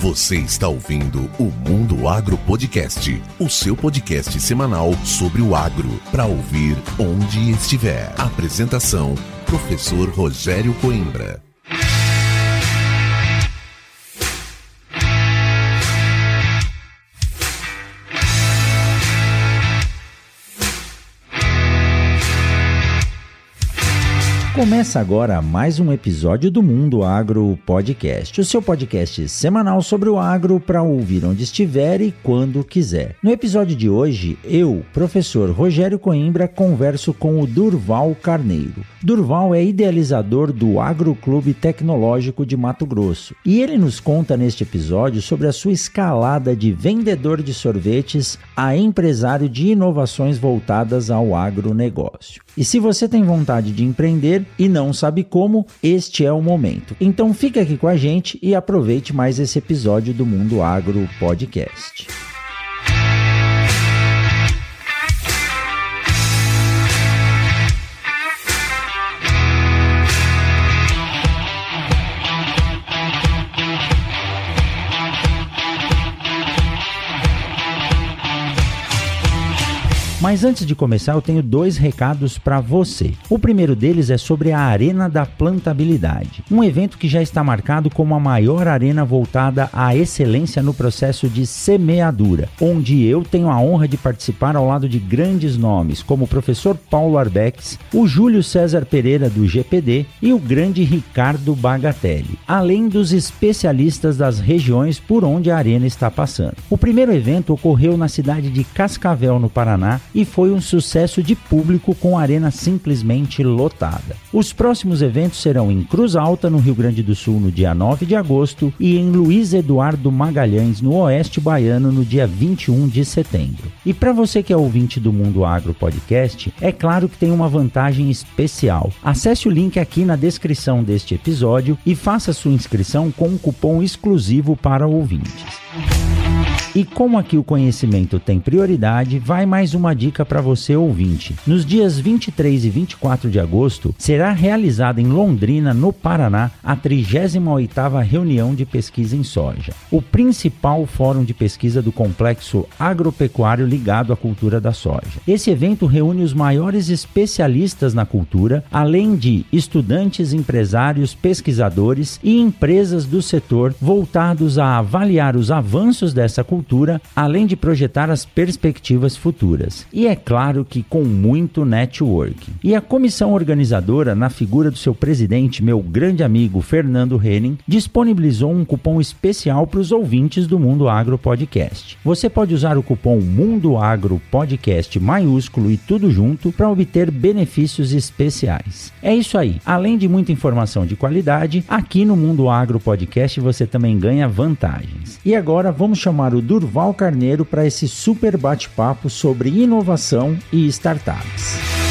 Você está ouvindo o Mundo Agro Podcast, o seu podcast semanal sobre o agro, para ouvir onde estiver. Apresentação: Professor Rogério Coimbra. Começa agora mais um episódio do Mundo Agro Podcast, o seu podcast semanal sobre o agro para ouvir onde estiver e quando quiser. No episódio de hoje, eu, professor Rogério Coimbra, converso com o Durval Carneiro. Durval é idealizador do Agroclube Tecnológico de Mato Grosso e ele nos conta neste episódio sobre a sua escalada de vendedor de sorvetes a empresário de inovações voltadas ao agronegócio. E se você tem vontade de empreender e não sabe como, este é o momento. Então fica aqui com a gente e aproveite mais esse episódio do Mundo Agro Podcast. Mas antes de começar, eu tenho dois recados para você. O primeiro deles é sobre a Arena da Plantabilidade, um evento que já está marcado como a maior arena voltada à excelência no processo de semeadura, onde eu tenho a honra de participar ao lado de grandes nomes como o professor Paulo Arbex, o Júlio César Pereira do GPD e o grande Ricardo Bagatelli, além dos especialistas das regiões por onde a arena está passando. O primeiro evento ocorreu na cidade de Cascavel, no Paraná, e foi um sucesso de público com a arena simplesmente lotada. Os próximos eventos serão em Cruz Alta, no Rio Grande do Sul, no dia 9 de agosto, e em Luiz Eduardo Magalhães, no Oeste Baiano, no dia 21 de setembro. E para você que é ouvinte do Mundo Agro Podcast, é claro que tem uma vantagem especial. Acesse o link aqui na descrição deste episódio e faça sua inscrição com um cupom exclusivo para ouvintes. E como aqui o conhecimento tem prioridade, vai mais uma dica para você ouvinte. Nos dias 23 e 24 de agosto, será realizada em Londrina, no Paraná, a 38ª reunião de pesquisa em soja, o principal fórum de pesquisa do complexo agropecuário ligado à cultura da soja. Esse evento reúne os maiores especialistas na cultura, além de estudantes, empresários, pesquisadores e empresas do setor voltados a avaliar os avanços dessa cultura além de projetar as perspectivas futuras. E é claro que com muito networking. E a comissão organizadora, na figura do seu presidente, meu grande amigo Fernando Henning, disponibilizou um cupom especial para os ouvintes do Mundo Agro Podcast. Você pode usar o cupom Mundo Agro Podcast maiúsculo e tudo junto para obter benefícios especiais. É isso aí. Além de muita informação de qualidade, aqui no Mundo Agro Podcast você também ganha vantagens. E agora vamos chamar o Durval Carneiro para esse super bate-papo sobre inovação e startups.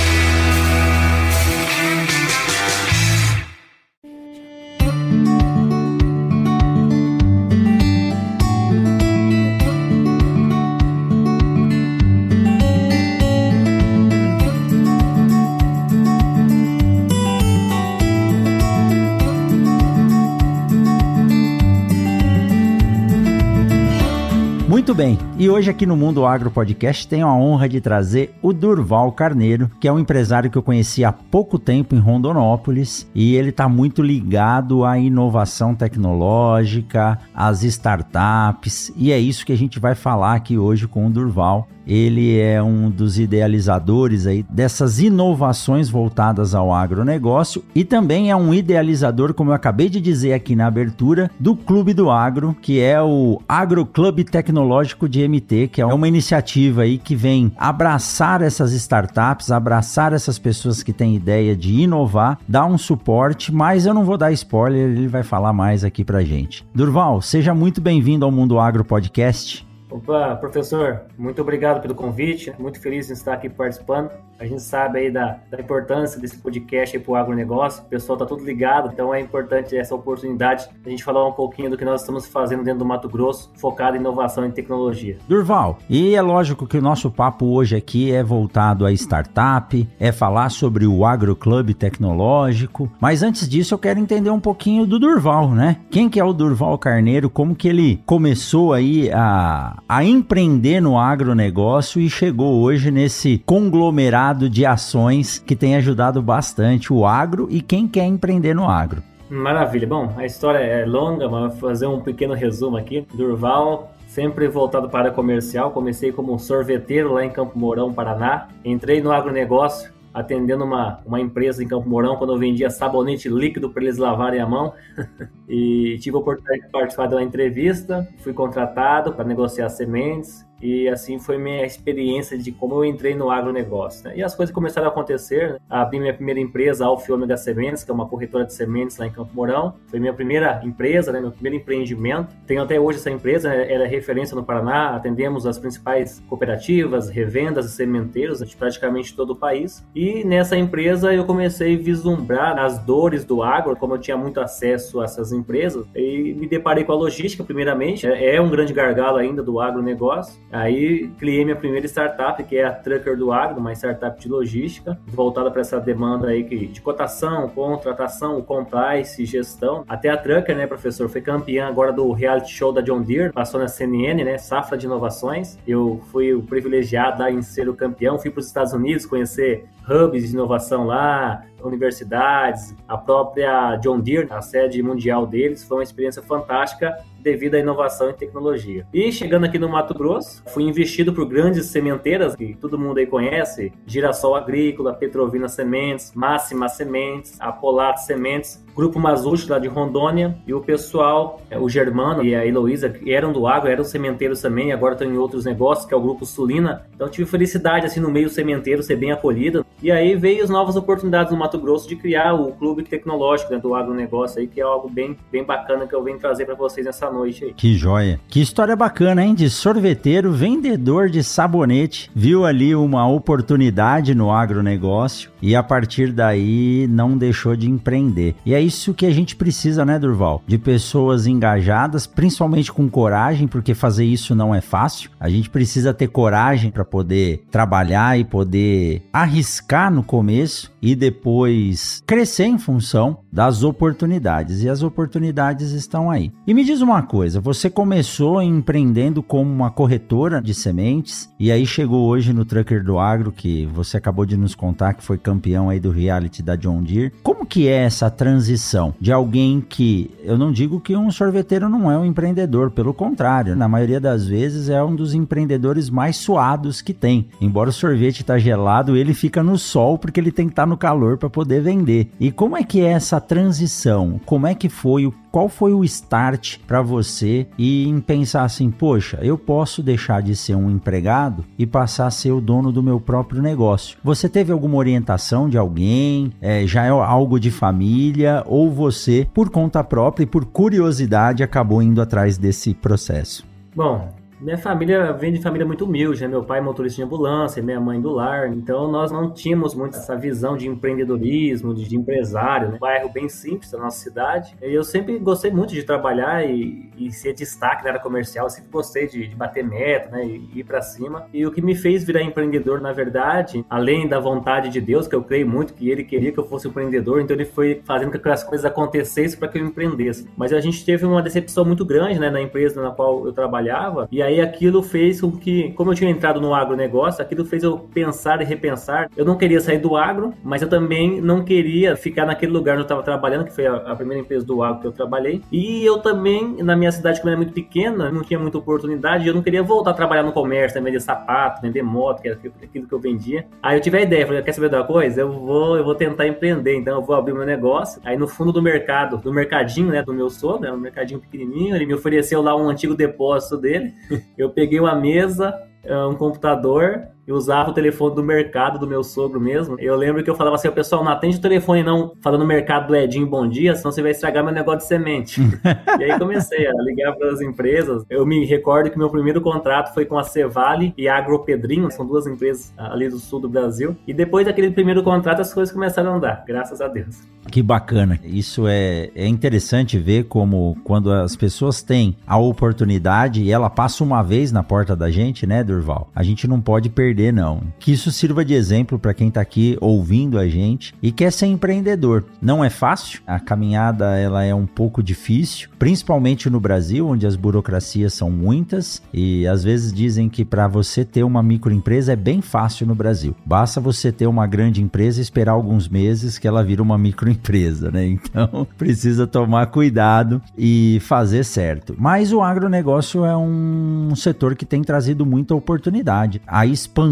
Bem, e hoje aqui no Mundo Agro Podcast tenho a honra de trazer o Durval Carneiro, que é um empresário que eu conheci há pouco tempo em Rondonópolis e ele está muito ligado à inovação tecnológica, às startups e é isso que a gente vai falar aqui hoje com o Durval. Ele é um dos idealizadores aí dessas inovações voltadas ao agronegócio e também é um idealizador, como eu acabei de dizer aqui na abertura, do Clube do Agro, que é o Agro Clube Tecnológico de MT, que é uma iniciativa aí que vem abraçar essas startups, abraçar essas pessoas que têm ideia de inovar, dar um suporte, mas eu não vou dar spoiler, ele vai falar mais aqui pra gente. Durval, seja muito bem-vindo ao Mundo Agro Podcast. Opa, professor, muito obrigado pelo convite. Muito feliz em estar aqui participando. A gente sabe aí da, da importância desse podcast para o agronegócio, o pessoal está tudo ligado, então é importante essa oportunidade a gente falar um pouquinho do que nós estamos fazendo dentro do Mato Grosso, focado em inovação e tecnologia. Durval, e é lógico que o nosso papo hoje aqui é voltado a startup, é falar sobre o agroclube tecnológico, mas antes disso eu quero entender um pouquinho do Durval, né? Quem que é o Durval Carneiro, como que ele começou aí a, a empreender no agronegócio e chegou hoje nesse conglomerado de ações que tem ajudado bastante o agro e quem quer empreender no agro. Maravilha. Bom, a história é longa, mas vou fazer um pequeno resumo aqui. Durval, sempre voltado para comercial. Comecei como sorveteiro lá em Campo Mourão, Paraná. Entrei no agronegócio, atendendo uma, uma empresa em Campo Mourão, quando eu vendia sabonete líquido para eles lavarem a mão. e tive a oportunidade de participar de uma entrevista. Fui contratado para negociar sementes. E assim foi minha experiência de como eu entrei no agronegócio. Né? E as coisas começaram a acontecer. Né? Abri minha primeira empresa, Alfa Ômega Sementes, que é uma corretora de sementes lá em Campo Mourão. Foi minha primeira empresa, né? meu primeiro empreendimento. Tenho até hoje essa empresa, né? ela é referência no Paraná. Atendemos as principais cooperativas, revendas e sementeiros de praticamente todo o país. E nessa empresa eu comecei a vislumbrar as dores do agro, como eu tinha muito acesso a essas empresas. E me deparei com a logística, primeiramente. É, é um grande gargalo ainda do agronegócio Aí criei minha primeira startup, que é a Trucker do Agro, uma startup de logística, voltada para essa demanda aí de cotação, contratação, compliance, gestão. Até a Trucker, né, professor, foi campeã agora do reality show da John Deere, passou na CNN, né, Safra de Inovações. Eu fui o privilegiado lá em ser o campeão, fui para os Estados Unidos conhecer hubs de inovação lá, universidades, a própria John Deere, a sede mundial deles, foi uma experiência fantástica devido à inovação e tecnologia. E chegando aqui no Mato Grosso, fui investido por grandes sementeiras que todo mundo aí conhece, Girassol Agrícola, Petrovina Sementes, Máxima Sementes, Apolato Sementes, Grupo Mazuchi lá de Rondônia e o pessoal, é, o Germano e a Heloísa, que eram do agro, eram sementeiros também, agora estão em outros negócios, que é o Grupo Sulina. Então tive felicidade assim no meio sementeiro ser bem acolhido. E aí veio as novas oportunidades no Mato Grosso de criar o clube tecnológico né, do agronegócio aí, que é algo bem, bem bacana que eu venho trazer para vocês nessa noite aí. Que joia. Que história bacana, hein? De sorveteiro, vendedor de sabonete, viu ali uma oportunidade no agronegócio e a partir daí não deixou de empreender. E é isso que a gente precisa, né, Durval? De pessoas engajadas, principalmente com coragem, porque fazer isso não é fácil. A gente precisa ter coragem para poder trabalhar e poder arriscar no começo e depois crescer em função das oportunidades. E as oportunidades estão aí. E me diz uma coisa: você começou empreendendo como uma corretora de sementes e aí chegou hoje no Trucker do Agro, que você acabou de nos contar que foi campeão aí do reality da John Deere. Como que é essa transição de alguém que eu não digo que um sorveteiro não é um empreendedor, pelo contrário, na maioria das vezes é um dos empreendedores mais suados que tem. Embora o sorvete tá gelado, ele fica no sol porque ele tem que estar tá no calor para poder vender. E como é que é essa transição? Como é que foi? Qual foi o start para você e em pensar assim, poxa, eu posso deixar de ser um empregado e passar a ser o dono do meu próprio negócio? Você teve alguma orientação de alguém? É, já é algo de família? Ou você, por conta própria e por curiosidade, acabou indo atrás desse processo? Bom, minha família vem de família muito humilde, né? Meu pai é motorista de ambulância, minha mãe do lar. Então nós não tínhamos muito essa visão de empreendedorismo, de, empresário, né? Um bairro bem simples da nossa cidade. E eu sempre gostei muito de trabalhar e, e ser destaque na área comercial. Eu sempre gostei de, de bater meta, né? E ir para cima. E o que me fez virar empreendedor, na verdade, além da vontade de Deus, que eu creio muito que ele queria que eu fosse empreendedor, então ele foi fazendo com que as coisas acontecessem para que eu empreendesse. Mas a gente teve uma decepção muito grande, né? Na empresa na qual eu trabalhava. E aí aquilo fez com que, como eu tinha entrado no agronegócio, aquilo fez eu pensar e repensar. Eu não queria sair do agro, mas eu também não queria ficar naquele lugar onde eu estava trabalhando, que foi a, a, primeira empresa do agro que eu trabalhei. E eu também, na minha cidade, que era muito pequena, não tinha muita oportunidade, eu não queria voltar a trabalhar no comércio, né, vender sapato, vender moto, que era aquilo que eu vendia. Aí eu tive a ideia, falei, quer saber da coisa? Eu vou, eu vou tentar empreender, então eu vou abrir meu negócio. Aí no fundo do mercado, do mercadinho, né, do meu sogro, era um mercadinho pequenininho, ele me ofereceu lá um antigo depósito dele. Eu peguei uma mesa, eh, um computador, e usava o telefone do mercado do meu sogro mesmo. Eu lembro que eu falava assim, o pessoal não atende o telefone não, falando no mercado do Edinho bom dia, senão você vai estragar meu negócio de semente. e aí comecei a ligar para as empresas. Eu me recordo que meu primeiro contrato foi com a Cevale e a Agropedrinho, são duas empresas ali do sul do Brasil. E depois daquele primeiro contrato as coisas começaram a andar, graças a Deus. Que bacana. Isso é, é interessante ver como quando as pessoas têm a oportunidade e ela passa uma vez na porta da gente, né, Durval? A gente não pode perder, não. Que isso sirva de exemplo para quem está aqui ouvindo a gente e quer ser empreendedor. Não é fácil, a caminhada ela é um pouco difícil, principalmente no Brasil, onde as burocracias são muitas e às vezes dizem que para você ter uma microempresa é bem fácil no Brasil. Basta você ter uma grande empresa e esperar alguns meses que ela vira uma microempresa, né? Então precisa tomar cuidado e fazer certo. Mas o agronegócio é um setor que tem trazido muita oportunidade. A expansão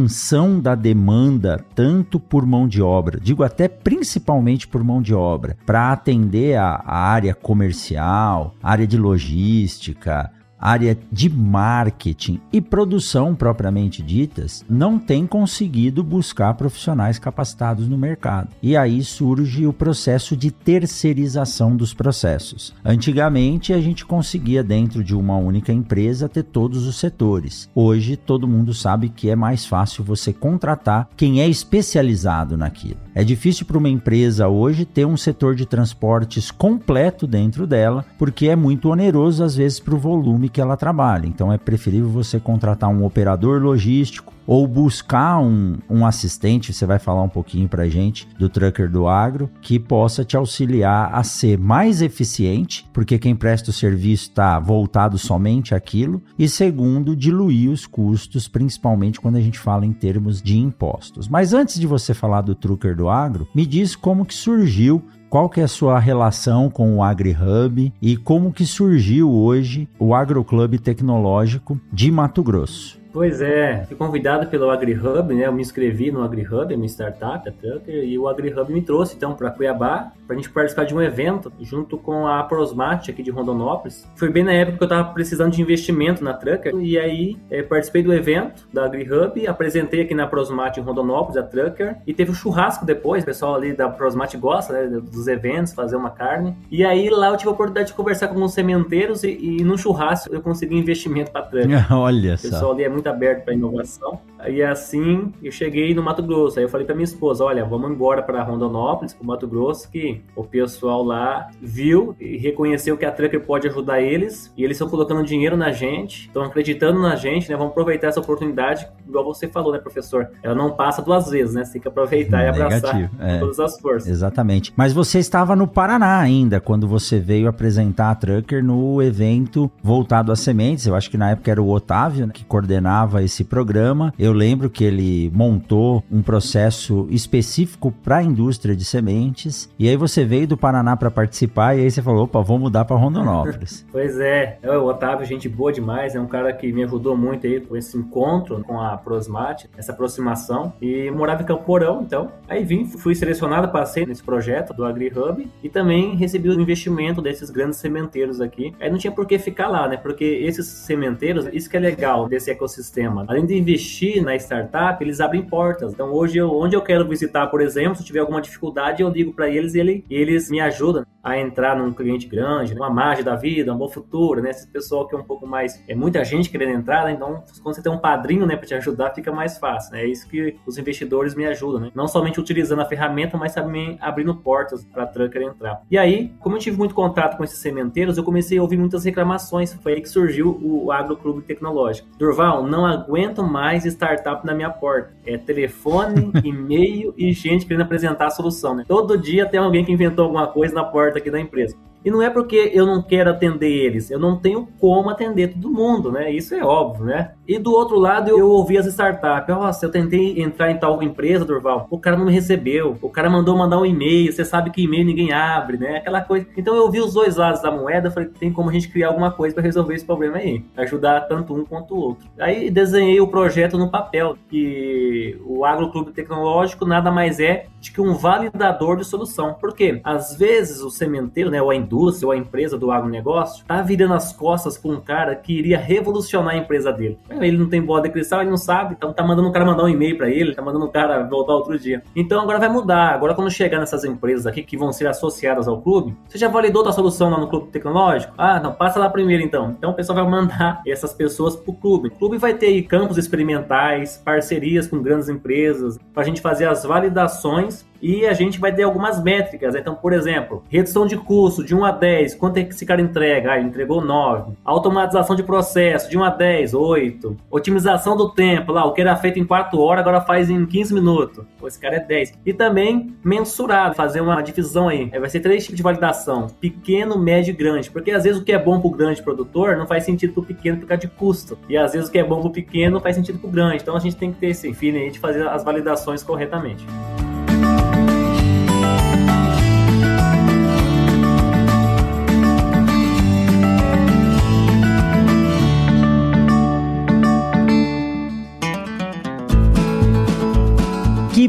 da demanda, tanto por mão de obra, digo até principalmente por mão de obra, para atender a, a área comercial, área de logística, área de marketing e produção propriamente ditas, não tem conseguido buscar profissionais capacitados no mercado. E aí surge o processo de terceirização dos processos. Antigamente a gente conseguia dentro de uma única empresa ter todos os setores. Hoje todo mundo sabe que é mais fácil você contratar quem é especializado naquilo. É difícil para uma empresa hoje ter um setor de transportes completo dentro dela, porque é muito oneroso às vezes para o volume que ela trabalha. Então é preferível você contratar um operador logístico ou buscar um, um assistente, você vai falar um pouquinho para gente do Trucker do Agro, que possa te auxiliar a ser mais eficiente, porque quem presta o serviço está voltado somente àquilo, e segundo, diluir os custos, principalmente quando a gente fala em termos de impostos. Mas antes de você falar do Trucker do Agro, me diz como que surgiu qual que é a sua relação com o AgriHub e como que surgiu hoje o Agroclube Tecnológico de Mato Grosso. Pois é, fui convidado pelo AgriHub, né? Eu me inscrevi no AgriHub, é minha startup, a Tucker, e o AgriHub me trouxe então para Cuiabá para a gente participar de um evento junto com a Prosmate aqui de Rondonópolis. Foi bem na época que eu estava precisando de investimento na Trucker e aí é, participei do evento da AgriHub, apresentei aqui na Prosmate em Rondonópolis a Trucker e teve um churrasco depois. O pessoal ali da Prosmate gosta né, dos eventos, fazer uma carne. E aí lá eu tive a oportunidade de conversar com alguns sementeiros e, e no churrasco eu consegui investimento para a Trucker. Olha só. O pessoal ali é muito muito aberto para inovação. E assim eu cheguei no Mato Grosso. Aí eu falei para minha esposa: olha, vamos embora para Rondonópolis, para Mato Grosso, que o pessoal lá viu e reconheceu que a Trucker pode ajudar eles e eles estão colocando dinheiro na gente, estão acreditando na gente, né? Vamos aproveitar essa oportunidade, igual você falou, né, professor? Ela não passa duas vezes, né? Você tem que aproveitar e abraçar é. com todas as forças. Exatamente. Mas você estava no Paraná ainda quando você veio apresentar a Trucker no evento voltado às sementes. Eu acho que na época era o Otávio né, que coordenava coordenava esse programa. Eu lembro que ele montou um processo específico para a indústria de sementes. E aí você veio do Paraná para participar e aí você falou, opa, vou mudar para Rondonópolis. pois é, é, o Otávio, gente boa demais, é um cara que me ajudou muito aí com esse encontro com a Prosmate, essa aproximação. E morava em Camporão, então. Aí vim, fui selecionado, passei nesse projeto do AgriHub e também recebi o investimento desses grandes sementeiros aqui. Aí não tinha por que ficar lá, né? Porque esses sementeiros, isso que é legal desse ecossistema. Além de investir na startup, eles abrem portas. Então, hoje, eu, onde eu quero visitar, por exemplo, se tiver alguma dificuldade, eu ligo para eles e ele, eles me ajudam a entrar num cliente grande, uma margem da vida, um bom futuro, né? Esse pessoal que é um pouco mais. É muita gente querendo entrar, né? Então, quando você tem um padrinho, né, para te ajudar, fica mais fácil, né? É isso que os investidores me ajudam, né? Não somente utilizando a ferramenta, mas também abrindo portas para a Trucker entrar. E aí, como eu tive muito contato com esses sementeiros, eu comecei a ouvir muitas reclamações. Foi aí que surgiu o Agro Clube Tecnológico. Durval, não aguento mais startup na minha porta. É telefone, e-mail e gente querendo apresentar a solução. Né? Todo dia tem alguém que inventou alguma coisa na porta aqui da empresa. E não é porque eu não quero atender eles, eu não tenho como atender todo mundo, né? Isso é óbvio, né? E do outro lado, eu ouvi as startups. Nossa, eu tentei entrar em tal empresa, Durval, o cara não me recebeu, o cara mandou mandar um e-mail, você sabe que e-mail ninguém abre, né? Aquela coisa. Então eu ouvi os dois lados da moeda, falei, tem como a gente criar alguma coisa para resolver esse problema aí, ajudar tanto um quanto o outro. Aí desenhei o projeto no papel, que o Agroclube Tecnológico nada mais é de que um validador de solução. Por quê? Às vezes o sementeiro, né, ou a indústria, ou a empresa do agronegócio está virando as costas para um cara que iria revolucionar a empresa dele. Ele não tem bola de cristal, ele não sabe, então tá mandando um cara mandar um e-mail para ele, tá mandando um cara voltar outro dia. Então agora vai mudar. Agora quando chegar nessas empresas aqui que vão ser associadas ao clube, você já validou a solução lá no clube tecnológico? Ah, não, passa lá primeiro então. Então o pessoal vai mandar essas pessoas pro clube. O clube vai ter campos experimentais, parcerias com grandes empresas, para a gente fazer as validações e a gente vai ter algumas métricas. Então, por exemplo, redução de custo de 1 a 10, quanto é que esse cara entrega? Ah, ele entregou 9. Automatização de processo de 1 a 10, 8. Otimização do tempo, lá, o que era feito em 4 horas agora faz em 15 minutos. Pô, esse cara é 10. E também mensurar, fazer uma divisão aí. Vai ser três tipos de validação: pequeno, médio e grande. Porque às vezes o que é bom para o grande produtor não faz sentido para o pequeno por causa de custo. E às vezes o que é bom para o pequeno faz sentido para o grande. Então a gente tem que ter esse feeling aí de fazer as validações corretamente.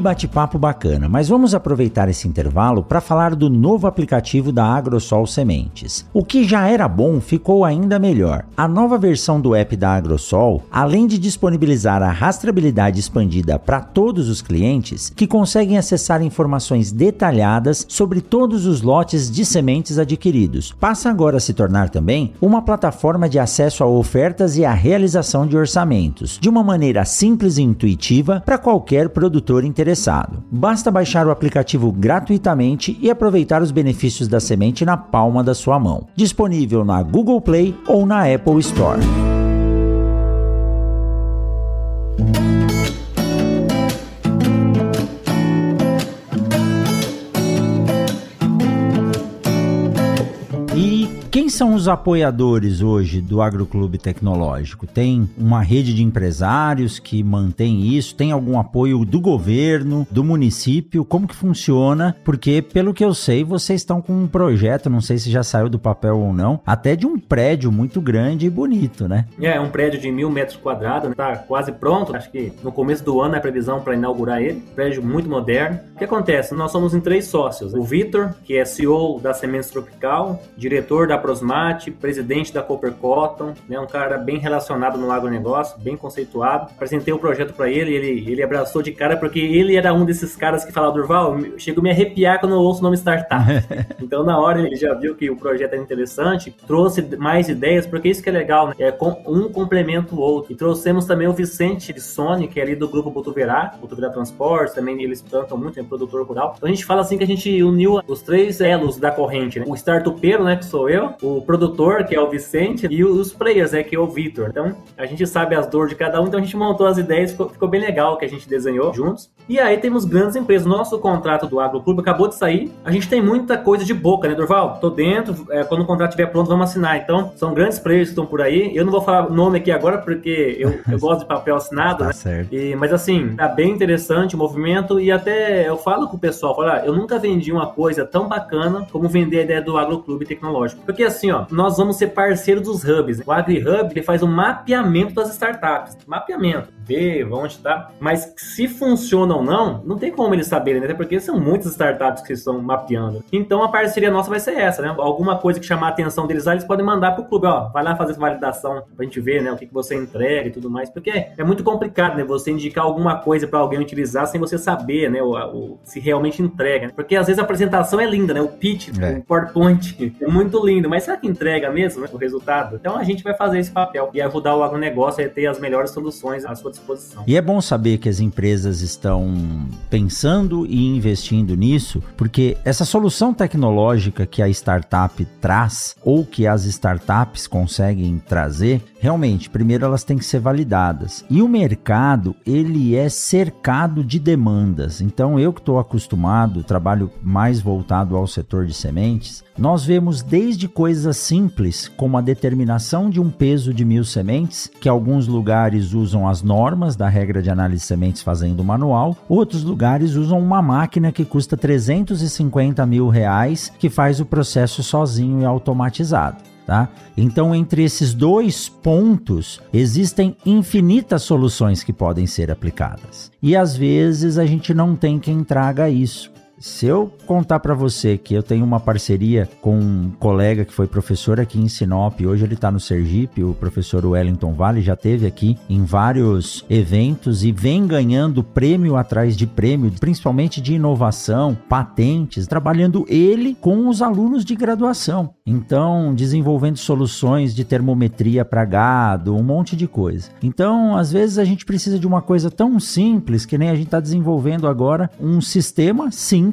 Bate-papo bacana, mas vamos aproveitar esse intervalo para falar do novo aplicativo da Agrosol Sementes. O que já era bom ficou ainda melhor. A nova versão do app da Agrosol, além de disponibilizar a rastreabilidade expandida para todos os clientes, que conseguem acessar informações detalhadas sobre todos os lotes de sementes adquiridos, passa agora a se tornar também uma plataforma de acesso a ofertas e a realização de orçamentos, de uma maneira simples e intuitiva para qualquer produtor interessado interessado. Basta baixar o aplicativo gratuitamente e aproveitar os benefícios da semente na palma da sua mão. Disponível na Google Play ou na Apple Store. Quem são os apoiadores hoje do Agroclube Tecnológico? Tem uma rede de empresários que mantém isso? Tem algum apoio do governo, do município? Como que funciona? Porque, pelo que eu sei, vocês estão com um projeto, não sei se já saiu do papel ou não, até de um prédio muito grande e bonito, né? É, um prédio de mil metros quadrados, tá quase pronto. Acho que no começo do ano é a previsão para inaugurar ele. Prédio muito moderno. O que acontece? Nós somos em três sócios. O Vitor, que é CEO da Sementes Tropical, diretor da Prosmate, presidente da Cooper Cotton, né, um cara bem relacionado no agronegócio, bem conceituado. Apresentei o um projeto para ele, ele, ele abraçou de cara porque ele era um desses caras que falava, Durval, chego a me arrepiar quando eu ouço o nome startup. então, na hora, ele já viu que o projeto era interessante, trouxe mais ideias, porque isso que é legal, né? É um complementa o outro. E trouxemos também o Vicente de Sony, que é ali do grupo Botuverá, Botuverá Transportes, também eles plantam muito, é produtor rural. Então, a gente fala assim que a gente uniu os três elos da corrente, né? O startupeiro, né, que sou eu, o produtor, que é o Vicente, e os players, né, que é o Victor. Então, a gente sabe as dores de cada um, então a gente montou as ideias, ficou, ficou bem legal que a gente desenhou juntos. E aí temos grandes empresas. Nosso contrato do Agroclube acabou de sair. A gente tem muita coisa de boca, né, Durval? Tô dentro, é, quando o contrato estiver pronto, vamos assinar. Então, são grandes players que estão por aí. Eu não vou falar nome aqui agora, porque eu, eu gosto de papel assinado, tá né? Certo. E, mas assim, tá bem interessante o movimento e até eu falo com o pessoal, falo, ah, eu nunca vendi uma coisa tão bacana como vender a ideia do Agroclube Tecnológico. Porque assim, ó, nós vamos ser parceiro dos hubs. O AgriHub ele faz um mapeamento das startups. Mapeamento. Ver onde está. Mas se funciona ou não, não tem como eles saberem, né? Até porque são muitas startups que estão mapeando. Então a parceria nossa vai ser essa, né? Alguma coisa que chamar a atenção deles lá, eles podem mandar pro clube, ó, vai lá fazer essa validação pra gente ver, né? O que, que você entrega e tudo mais. Porque é muito complicado, né? Você indicar alguma coisa para alguém utilizar sem você saber, né? O, o, se realmente entrega. Né? Porque às vezes a apresentação é linda, né? O pitch, é. o PowerPoint é muito lindo, mas será que entrega mesmo, né? O resultado? Então a gente vai fazer esse papel e ajudar o agronegócio a ter as melhores soluções à sua disposição. E é bom saber que as empresas estão pensando e investindo nisso, porque essa solução tecnológica que a startup traz ou que as startups conseguem trazer, realmente, primeiro elas têm que ser validadas. E o mercado, ele é cercado de demandas. Então, eu que estou acostumado, trabalho mais voltado ao setor de sementes, nós vemos desde coisas simples, como a determinação de um peso de mil sementes, que alguns lugares usam as normas da regra de análise de sementes fazendo manual, outros lugares usam uma máquina que custa 350 mil reais, que faz o processo sozinho e automatizado. Tá? Então, entre esses dois pontos, existem infinitas soluções que podem ser aplicadas. E às vezes a gente não tem quem traga isso. Se eu contar para você que eu tenho uma parceria com um colega que foi professor aqui em Sinop, hoje ele está no Sergipe, o professor Wellington Vale já teve aqui em vários eventos e vem ganhando prêmio atrás de prêmio, principalmente de inovação, patentes, trabalhando ele com os alunos de graduação. Então, desenvolvendo soluções de termometria para gado, um monte de coisa. Então, às vezes a gente precisa de uma coisa tão simples que nem a gente está desenvolvendo agora um sistema simples,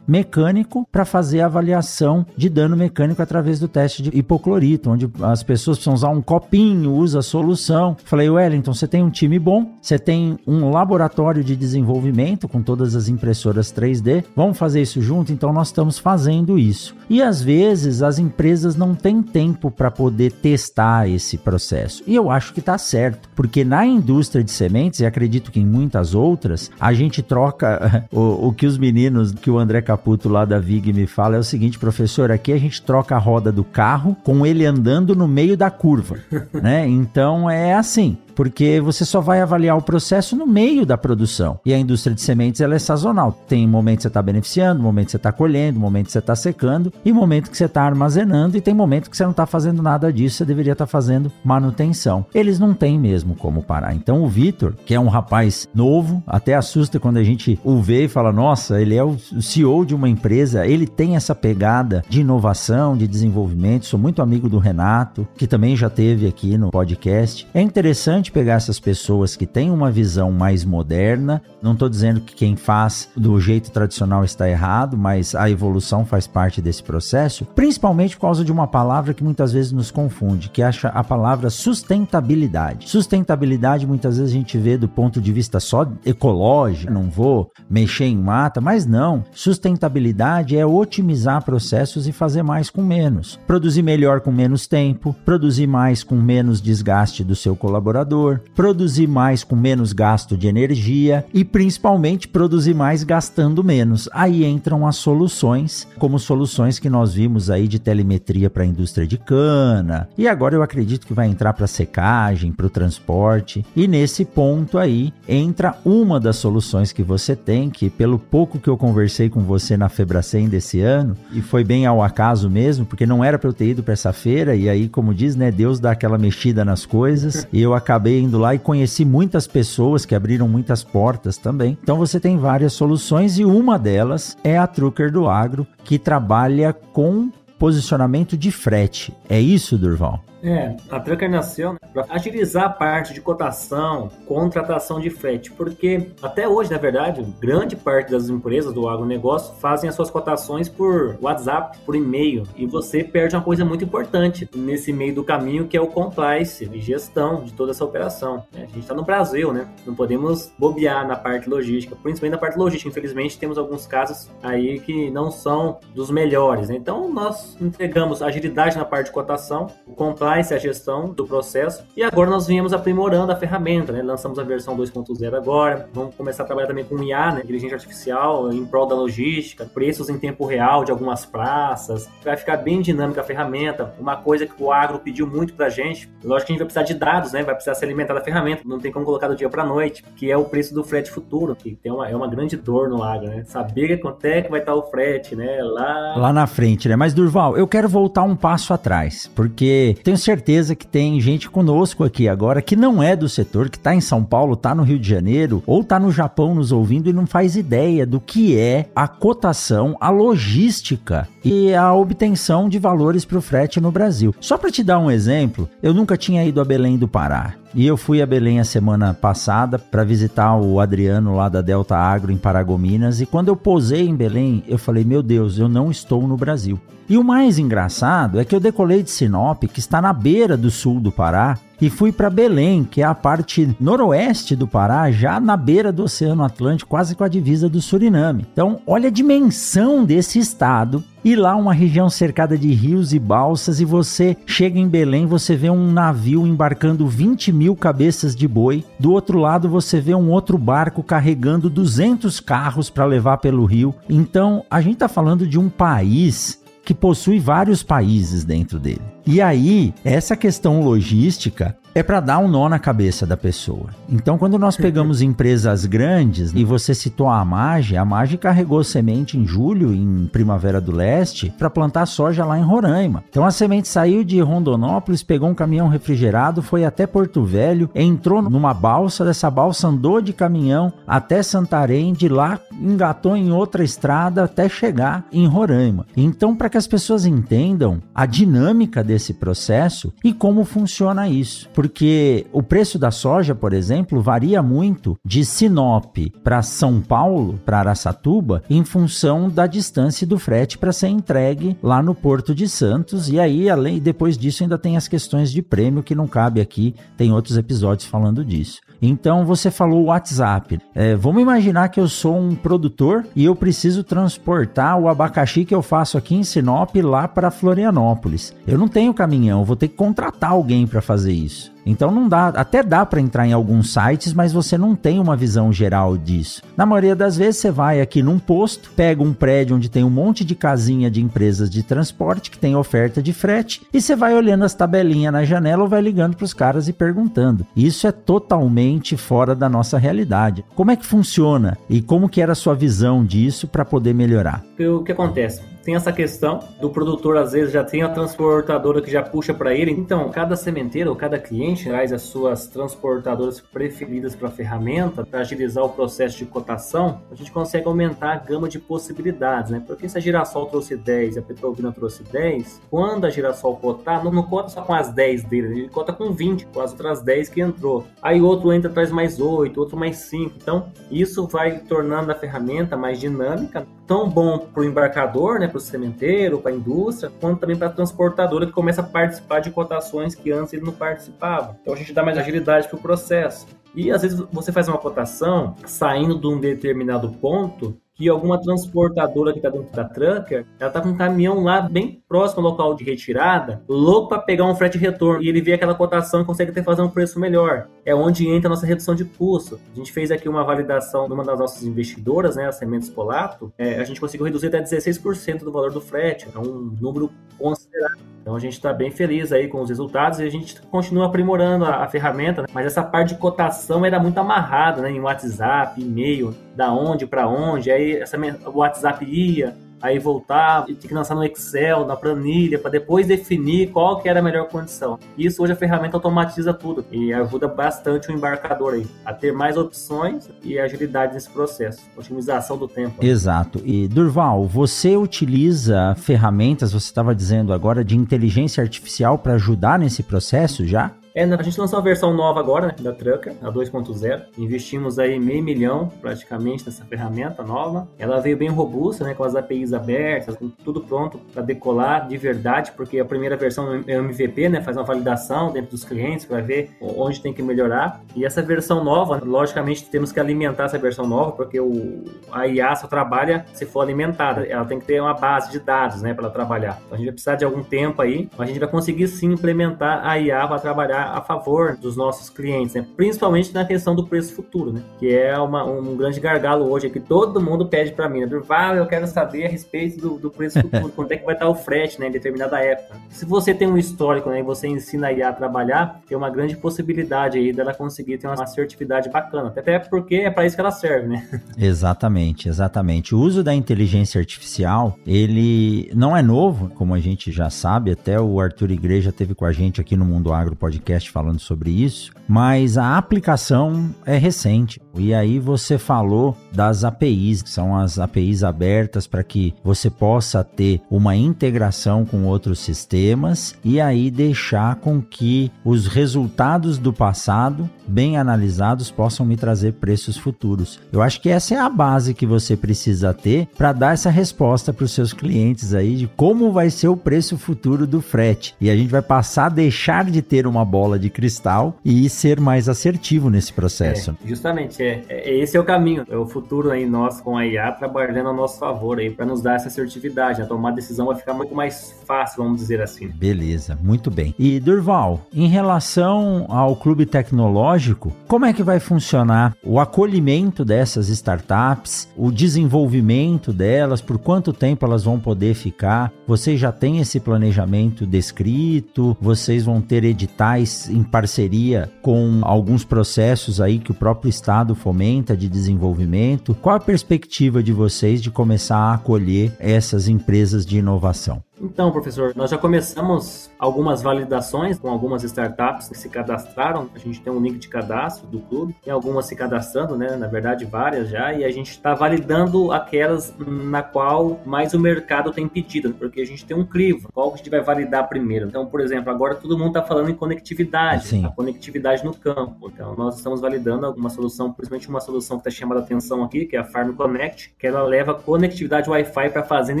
mecânico, para fazer a avaliação de dano mecânico através do teste de hipoclorito, onde as pessoas precisam usar um copinho, usa a solução. Falei, Wellington, você tem um time bom, você tem um laboratório de desenvolvimento com todas as impressoras 3D, vamos fazer isso junto? Então, nós estamos fazendo isso. E às vezes as empresas não têm tempo para poder testar esse processo. E eu acho que está certo, porque na indústria de sementes, e acredito que em muitas outras, a gente troca o, o que os meninos, que o André Caputo lá da VIG me fala é o seguinte, professor, aqui a gente troca a roda do carro com ele andando no meio da curva, né? Então é assim porque você só vai avaliar o processo no meio da produção. E a indústria de sementes ela é sazonal. Tem momento que você está beneficiando, momento que você está colhendo, momento que você está secando e momento que você está armazenando e tem momento que você não está fazendo nada disso, você deveria estar tá fazendo manutenção. Eles não têm mesmo como parar. Então o Vitor, que é um rapaz novo, até assusta quando a gente o vê e fala: "Nossa, ele é o CEO de uma empresa, ele tem essa pegada de inovação, de desenvolvimento. Sou muito amigo do Renato, que também já teve aqui no podcast. É interessante importante pegar essas pessoas que têm uma visão mais moderna. Não estou dizendo que quem faz do jeito tradicional está errado, mas a evolução faz parte desse processo, principalmente por causa de uma palavra que muitas vezes nos confunde, que é a palavra sustentabilidade. Sustentabilidade muitas vezes a gente vê do ponto de vista só ecológico, não vou mexer em mata, mas não. Sustentabilidade é otimizar processos e fazer mais com menos. Produzir melhor com menos tempo, produzir mais com menos desgaste do seu colaborador produzir mais com menos gasto de energia e principalmente produzir mais gastando menos. Aí entram as soluções, como soluções que nós vimos aí de telemetria para a indústria de cana. E agora eu acredito que vai entrar para secagem, para o transporte. E nesse ponto aí entra uma das soluções que você tem, que pelo pouco que eu conversei com você na Febracem desse ano, e foi bem ao acaso mesmo, porque não era para eu ter ido para essa feira, e aí, como diz, né, Deus dá aquela mexida nas coisas, e eu acabei acabei indo lá e conheci muitas pessoas que abriram muitas portas também. Então você tem várias soluções e uma delas é a Trucker do Agro, que trabalha com posicionamento de frete. É isso, Durval? É, a Trucker nasceu né, para agilizar a parte de cotação, contratação de frete, porque até hoje, na verdade, grande parte das empresas do agronegócio fazem as suas cotações por WhatsApp, por e-mail, e você perde uma coisa muito importante nesse meio do caminho que é o compliance e gestão de toda essa operação. Né? A gente está no Brasil, né? Não podemos bobear na parte logística, principalmente na parte logística. Infelizmente, temos alguns casos aí que não são dos melhores. Né? Então, nós entregamos agilidade na parte de cotação, o compliance compliance, a gestão do processo. E agora nós viemos aprimorando a ferramenta, né? Lançamos a versão 2.0 agora. Vamos começar a trabalhar também com IA, né? Inteligência artificial, em prol da logística, preços em tempo real de algumas praças. Vai ficar bem dinâmica a ferramenta. Uma coisa que o agro pediu muito pra gente, lógico que a gente vai precisar de dados, né? Vai precisar se alimentar da ferramenta. Não tem como colocar do dia pra noite, que é o preço do frete futuro, que tem uma, é uma grande dor no agro, né? Saber quanto é que vai estar o frete, né? Lá... Lá na frente, né? Mas, Durval, eu quero voltar um passo atrás, porque tenho certeza que tem gente conosco aqui agora que não é do setor, que está em São Paulo, está no Rio de Janeiro ou está no Japão nos ouvindo e não faz ideia do que é a cotação, a logística e a obtenção de valores para o frete no Brasil. Só para te dar um exemplo, eu nunca tinha ido a Belém do Pará. E eu fui a Belém a semana passada para visitar o Adriano lá da Delta Agro em Paragominas. E quando eu posei em Belém, eu falei: Meu Deus, eu não estou no Brasil. E o mais engraçado é que eu decolei de Sinop, que está na beira do sul do Pará, e fui para Belém, que é a parte noroeste do Pará, já na beira do Oceano Atlântico, quase com a divisa do Suriname. Então, olha a dimensão desse estado. E lá uma região cercada de rios e balsas e você chega em Belém, você vê um navio embarcando 20 mil cabeças de boi. Do outro lado você vê um outro barco carregando 200 carros para levar pelo rio. Então a gente está falando de um país que possui vários países dentro dele. E aí, essa questão logística é para dar um nó na cabeça da pessoa. Então, quando nós pegamos empresas grandes, e você citou a Amage, a Amage carregou semente em julho, em Primavera do Leste, para plantar soja lá em Roraima. Então, a semente saiu de Rondonópolis, pegou um caminhão refrigerado, foi até Porto Velho, entrou numa balsa, dessa balsa andou de caminhão até Santarém, de lá engatou em outra estrada até chegar em Roraima. Então, para que as pessoas entendam a dinâmica desse processo e como funciona isso, porque o preço da soja, por exemplo, varia muito de Sinop para São Paulo, para Araçatuba, em função da distância do frete para ser entregue lá no Porto de Santos. E aí, além depois disso, ainda tem as questões de prêmio que não cabe aqui, tem outros episódios falando disso. Então você falou WhatsApp. É, vamos imaginar que eu sou um produtor e eu preciso transportar o abacaxi que eu faço aqui em Sinop lá para Florianópolis. Eu não tenho caminhão, vou ter que contratar alguém para fazer isso. Então não dá, até dá para entrar em alguns sites, mas você não tem uma visão geral disso. Na maioria das vezes você vai aqui num posto, pega um prédio onde tem um monte de casinha de empresas de transporte que tem oferta de frete e você vai olhando as tabelinhas na janela ou vai ligando para os caras e perguntando. Isso é totalmente fora da nossa realidade. Como é que funciona e como que era a sua visão disso para poder melhorar? O que acontece? Tem essa questão do produtor às vezes já tem a transportadora que já puxa para ele. Então, cada sementeiro ou cada cliente traz as suas transportadoras preferidas para a ferramenta para agilizar o processo de cotação. A gente consegue aumentar a gama de possibilidades, né? Porque se a Girassol trouxe 10 e a Petrobina trouxe 10, quando a Girassol cotar, não, não cota só com as 10 dele, ele cota com 20, com as outras 10 que entrou. Aí outro entra traz mais 8, outro mais 5. Então, isso vai tornando a ferramenta mais dinâmica, tão bom para o embarcador, né? Para o sementeiro, para a indústria, quanto também para a transportadora que começa a participar de cotações que antes ele não participava. Então a gente dá mais agilidade para o processo. E às vezes você faz uma cotação saindo de um determinado ponto que alguma transportadora que está dentro da Trucker, ela tá com um caminhão lá bem próximo ao local de retirada, louco para pegar um frete retorno, e ele vê aquela cotação e consegue até fazer um preço melhor. É onde entra a nossa redução de custo. A gente fez aqui uma validação de uma das nossas investidoras, né, a Sementes Polato, é, a gente conseguiu reduzir até 16% do valor do frete, é um número considerável. Então a gente está bem feliz aí com os resultados e a gente continua aprimorando a, a ferramenta, né? mas essa parte de cotação era muito amarrada né? em WhatsApp, e-mail, da onde para onde, aí essa, o WhatsApp ia, aí voltar, tinha que lançar no Excel, na planilha, para depois definir qual que era a melhor condição. Isso hoje a ferramenta automatiza tudo e ajuda bastante o embarcador aí a ter mais opções e agilidade nesse processo, otimização do tempo. Exato. E Durval, você utiliza ferramentas, você estava dizendo agora, de inteligência artificial para ajudar nesse processo já? É, a gente lançou uma versão nova agora, né, da Trucker, a 2.0. Investimos aí meio milhão praticamente nessa ferramenta nova. Ela veio bem robusta, né, com as APIs abertas, com tudo pronto para decolar de verdade, porque a primeira versão é MVP, né, faz uma validação dentro dos clientes para ver onde tem que melhorar. E essa versão nova, logicamente temos que alimentar essa versão nova, porque o a IA só trabalha se for alimentada. Ela tem que ter uma base de dados, né, para trabalhar. Então a gente vai precisar de algum tempo aí, mas a gente vai conseguir sim implementar a IA para trabalhar a favor dos nossos clientes, né? principalmente na questão do preço futuro, né? que é uma, um grande gargalo hoje que todo mundo pede para mim. Né? Durval, eu quero saber a respeito do, do preço futuro, quanto é que vai estar o frete né, em determinada época. Se você tem um histórico né, e você ensina a IA a trabalhar, tem uma grande possibilidade aí dela conseguir ter uma assertividade bacana, até porque é para isso que ela serve, né? Exatamente, exatamente. O uso da inteligência artificial, ele não é novo, como a gente já sabe, até o Arthur Igreja teve com a gente aqui no Mundo Agro Podcast podcast falando sobre isso, mas a aplicação é recente. E aí você falou das APIs, que são as APIs abertas para que você possa ter uma integração com outros sistemas e aí deixar com que os resultados do passado, bem analisados, possam me trazer preços futuros. Eu acho que essa é a base que você precisa ter para dar essa resposta para os seus clientes aí de como vai ser o preço futuro do frete. E a gente vai passar a deixar de ter uma bola de cristal e ser mais assertivo nesse processo. É, justamente, é, é, esse é o caminho, é o futuro aí nosso com a IA trabalhando a nosso favor aí para nos dar essa assertividade, a tomar decisão vai ficar muito mais fácil, vamos dizer assim. Beleza, muito bem. E Durval, em relação ao clube tecnológico, como é que vai funcionar o acolhimento dessas startups, o desenvolvimento delas, por quanto tempo elas vão poder ficar? Vocês já têm esse planejamento descrito? Vocês vão ter editais em parceria com alguns processos aí que o próprio Estado fomenta de desenvolvimento. Qual a perspectiva de vocês de começar a acolher essas empresas de inovação? Então, professor, nós já começamos algumas validações com algumas startups que se cadastraram. A gente tem um link de cadastro do clube, tem algumas se cadastrando, né? Na verdade, várias já, e a gente está validando aquelas na qual mais o mercado tem pedido, porque a gente tem um crivo, qual a gente vai validar primeiro. Então, por exemplo, agora todo mundo está falando em conectividade, Sim. a conectividade no campo. Então, nós estamos validando alguma solução, principalmente uma solução que está chamando a atenção aqui, que é a Farm Connect, que ela leva conectividade Wi-Fi para a fazenda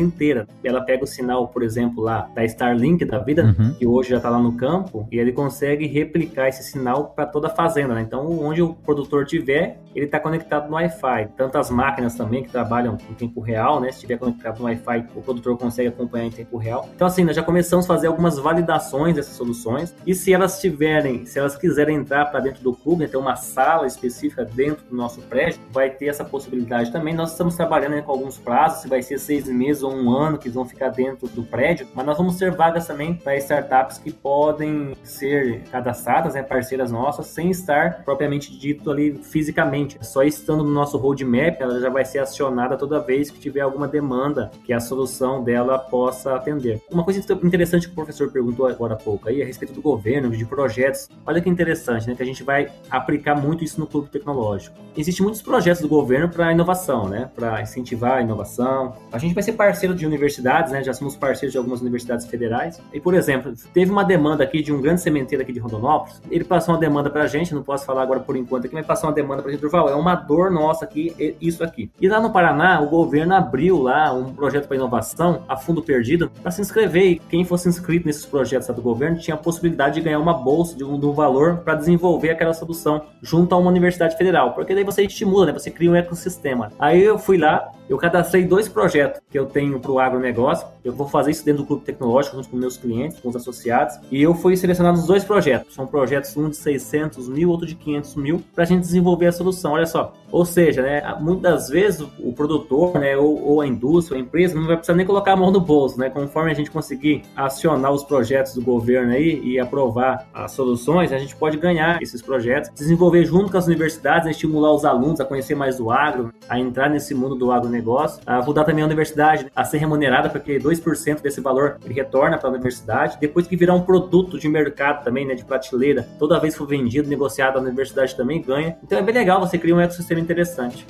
inteira. Ela pega o sinal, por exemplo, exemplo, lá da Starlink da vida, uhum. que hoje já está lá no campo, e ele consegue replicar esse sinal para toda a fazenda. Né? Então, onde o produtor tiver, ele está conectado no Wi-Fi. Tantas máquinas também que trabalham em tempo real, né? Se estiver conectado no Wi-Fi, o produtor consegue acompanhar em tempo real. Então, assim, nós já começamos a fazer algumas validações dessas soluções. E se elas tiverem, se elas quiserem entrar para dentro do clube, né, ter uma sala específica dentro do nosso prédio, vai ter essa possibilidade também. Nós estamos trabalhando né, com alguns prazos, se vai ser seis meses ou um ano que vão ficar dentro do prédio, mas nós vamos ter vagas também para startups que podem ser cadastradas, né, parceiras nossas, sem estar propriamente dito ali fisicamente. Só estando no nosso roadmap, ela já vai ser acionada toda vez que tiver alguma demanda que a solução dela possa atender. Uma coisa interessante que o professor perguntou agora há pouco aí a respeito do governo, de projetos. Olha que interessante, né, que a gente vai aplicar muito isso no clube tecnológico. Existem muitos projetos do governo para inovação, né, para incentivar a inovação. A gente vai ser parceiro de universidades, né, já somos parceiros de algumas universidades federais. E, por exemplo, teve uma demanda aqui de um grande sementeiro aqui de Rondonópolis. Ele passou uma demanda para a gente, não posso falar agora por enquanto aqui, mas passou uma demanda para a gente, Durval, é uma dor nossa aqui, isso aqui. E lá no Paraná, o governo abriu lá um projeto para inovação, a fundo perdido, para se inscrever. E quem fosse inscrito nesses projetos do governo tinha a possibilidade de ganhar uma bolsa de um, de um valor para desenvolver aquela solução junto a uma universidade federal. Porque daí você estimula, né? Você cria um ecossistema. Aí eu fui lá, eu cadastrei dois projetos que eu tenho para o agronegócio. Eu vou fazer isso dentro do Clube Tecnológico, junto com meus clientes, com os associados. E eu fui selecionado nos dois projetos. São projetos, um de 600 mil, outro de 500 mil, para a gente desenvolver a solução. Olha só. Ou seja, né, muitas vezes o, o produtor, né, ou, ou, a indústria, ou a empresa, não vai precisar nem colocar a mão no bolso, né? Conforme a gente conseguir acionar os projetos do governo aí e aprovar as soluções, a gente pode ganhar esses projetos, desenvolver junto com as universidades, né, estimular os alunos a conhecer mais do agro, a entrar nesse mundo do agronegócio, a ajudar também a universidade a ser remunerada, porque 2% desse valor ele retorna para a universidade. Depois que virar um produto de mercado também, né, de prateleira, toda vez que for vendido, negociado, a universidade também ganha. Então é bem legal você criar um ecossistema interessante.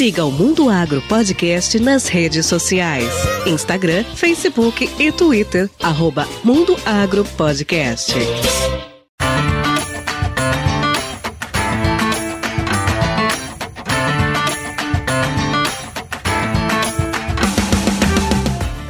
Siga o Mundo Agro Podcast nas redes sociais: Instagram, Facebook e Twitter. Arroba Mundo Agro Podcast.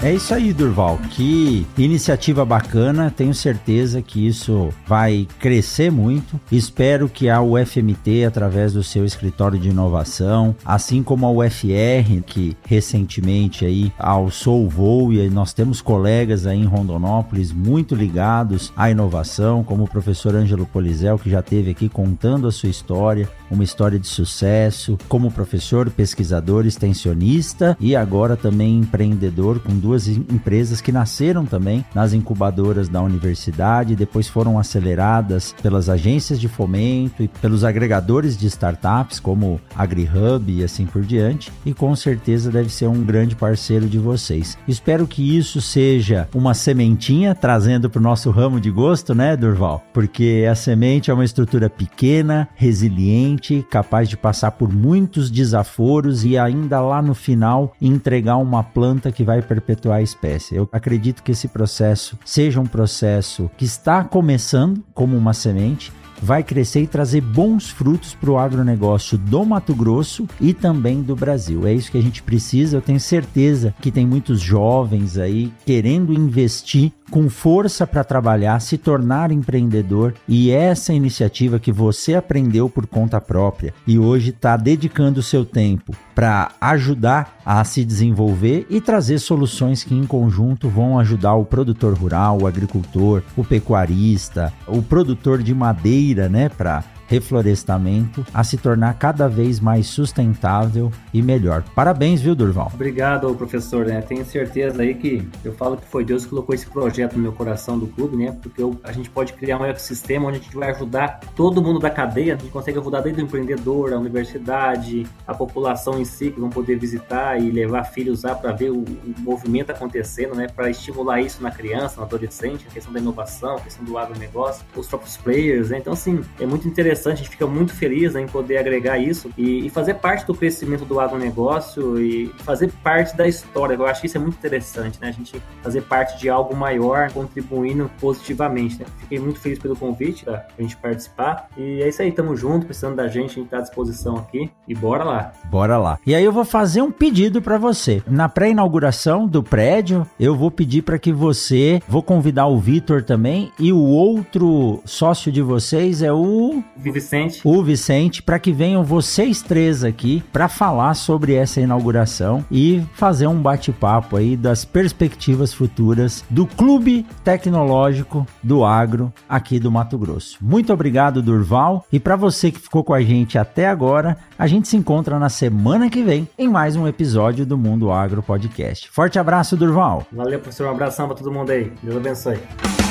É isso aí, Durval. Que iniciativa bacana. Tenho certeza que isso vai crescer muito. Espero que a UFMT, através do seu escritório de inovação, assim como a UFR, que recentemente aí alçou o voo e nós temos colegas aí em Rondonópolis muito ligados à inovação, como o professor Ângelo Polizel, que já teve aqui contando a sua história, uma história de sucesso, como professor, pesquisador, extensionista e agora também empreendedor com duas duas empresas que nasceram também nas incubadoras da universidade, depois foram aceleradas pelas agências de fomento e pelos agregadores de startups como AgriHub e assim por diante, e com certeza deve ser um grande parceiro de vocês. Espero que isso seja uma sementinha trazendo para o nosso ramo de gosto, né, Durval? Porque a semente é uma estrutura pequena, resiliente, capaz de passar por muitos desaforos e ainda lá no final entregar uma planta que vai perpetuar perpetuar a espécie. Eu acredito que esse processo seja um processo que está começando como uma semente, vai crescer e trazer bons frutos para o agronegócio do Mato Grosso e também do Brasil. É isso que a gente precisa. Eu tenho certeza que tem muitos jovens aí querendo investir com força para trabalhar, se tornar empreendedor e essa iniciativa que você aprendeu por conta própria e hoje está dedicando o seu tempo para ajudar a se desenvolver e trazer soluções que em conjunto vão ajudar o produtor rural, o agricultor, o pecuarista, o produtor de madeira, né, para reflorestamento a se tornar cada vez mais sustentável e melhor. Parabéns, viu, Durval? Obrigado, professor. Né? Tenho certeza aí que eu falo que foi Deus que colocou esse projeto no meu coração do clube, né? Porque eu, a gente pode criar um ecossistema onde a gente vai ajudar todo mundo da cadeia, a gente consegue ajudar desde o empreendedor, a universidade, a população em si, que vão poder visitar e levar filhos lá para ver o, o, movimento acontecendo, né? Para estimular isso na criança, no adolescente, a questão da inovação, a questão do agronegócio, os próprios players, né? Então, assim, é muito interessante, a gente fica muito feliz né, em poder agregar isso e, e fazer parte do crescimento do agronegócio e fazer parte da história. Eu acho que isso é muito interessante, né? A gente fazer parte de algo maior, contribuindo positivamente, né? Fiquei muito feliz pelo convite para a gente participar. E é isso aí, tamo junto, precisando da gente, a gente tá à disposição aqui. E bora lá. Bora lá. E aí eu vou fazer um pedido para você. Na pré-inauguração do prédio, eu vou pedir para que você, vou convidar o Vitor também e o outro sócio de vocês é o Vicente. O Vicente, para que venham vocês três aqui para falar sobre essa inauguração e fazer um bate-papo aí das perspectivas futuras do Clube Tecnológico do Agro aqui do Mato Grosso. Muito obrigado, Durval, e para você que ficou com a gente até agora, a gente se encontra na semana que vem em mais um episódio do Mundo Agro Podcast. Forte abraço, Durval. Valeu, professor. Um abração para todo mundo aí. Deus abençoe.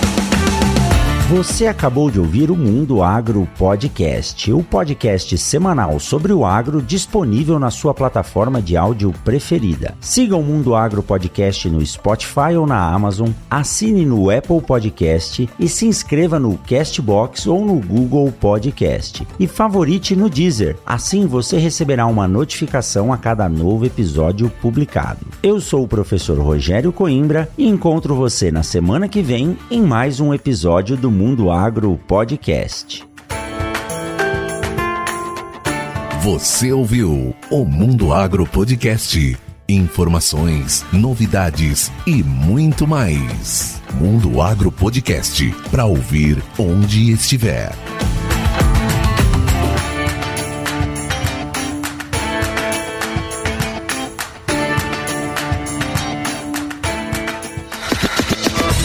Você acabou de ouvir o Mundo Agro Podcast, o podcast semanal sobre o agro disponível na sua plataforma de áudio preferida. Siga o Mundo Agro Podcast no Spotify ou na Amazon, assine no Apple Podcast e se inscreva no Castbox ou no Google Podcast. E favorite no Deezer, assim você receberá uma notificação a cada novo episódio publicado. Eu sou o professor Rogério Coimbra e encontro você na semana que vem em mais um episódio do Mundo Agro Podcast. Você ouviu o Mundo Agro Podcast. Informações, novidades e muito mais. Mundo Agro Podcast para ouvir onde estiver.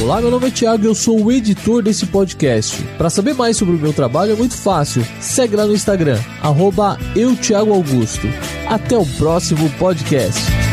Olá, meu nome é Thiago eu sou o editor desse podcast. Para saber mais sobre o meu trabalho é muito fácil. Segue lá no Instagram, arroba eu, Thiago Augusto. Até o próximo podcast.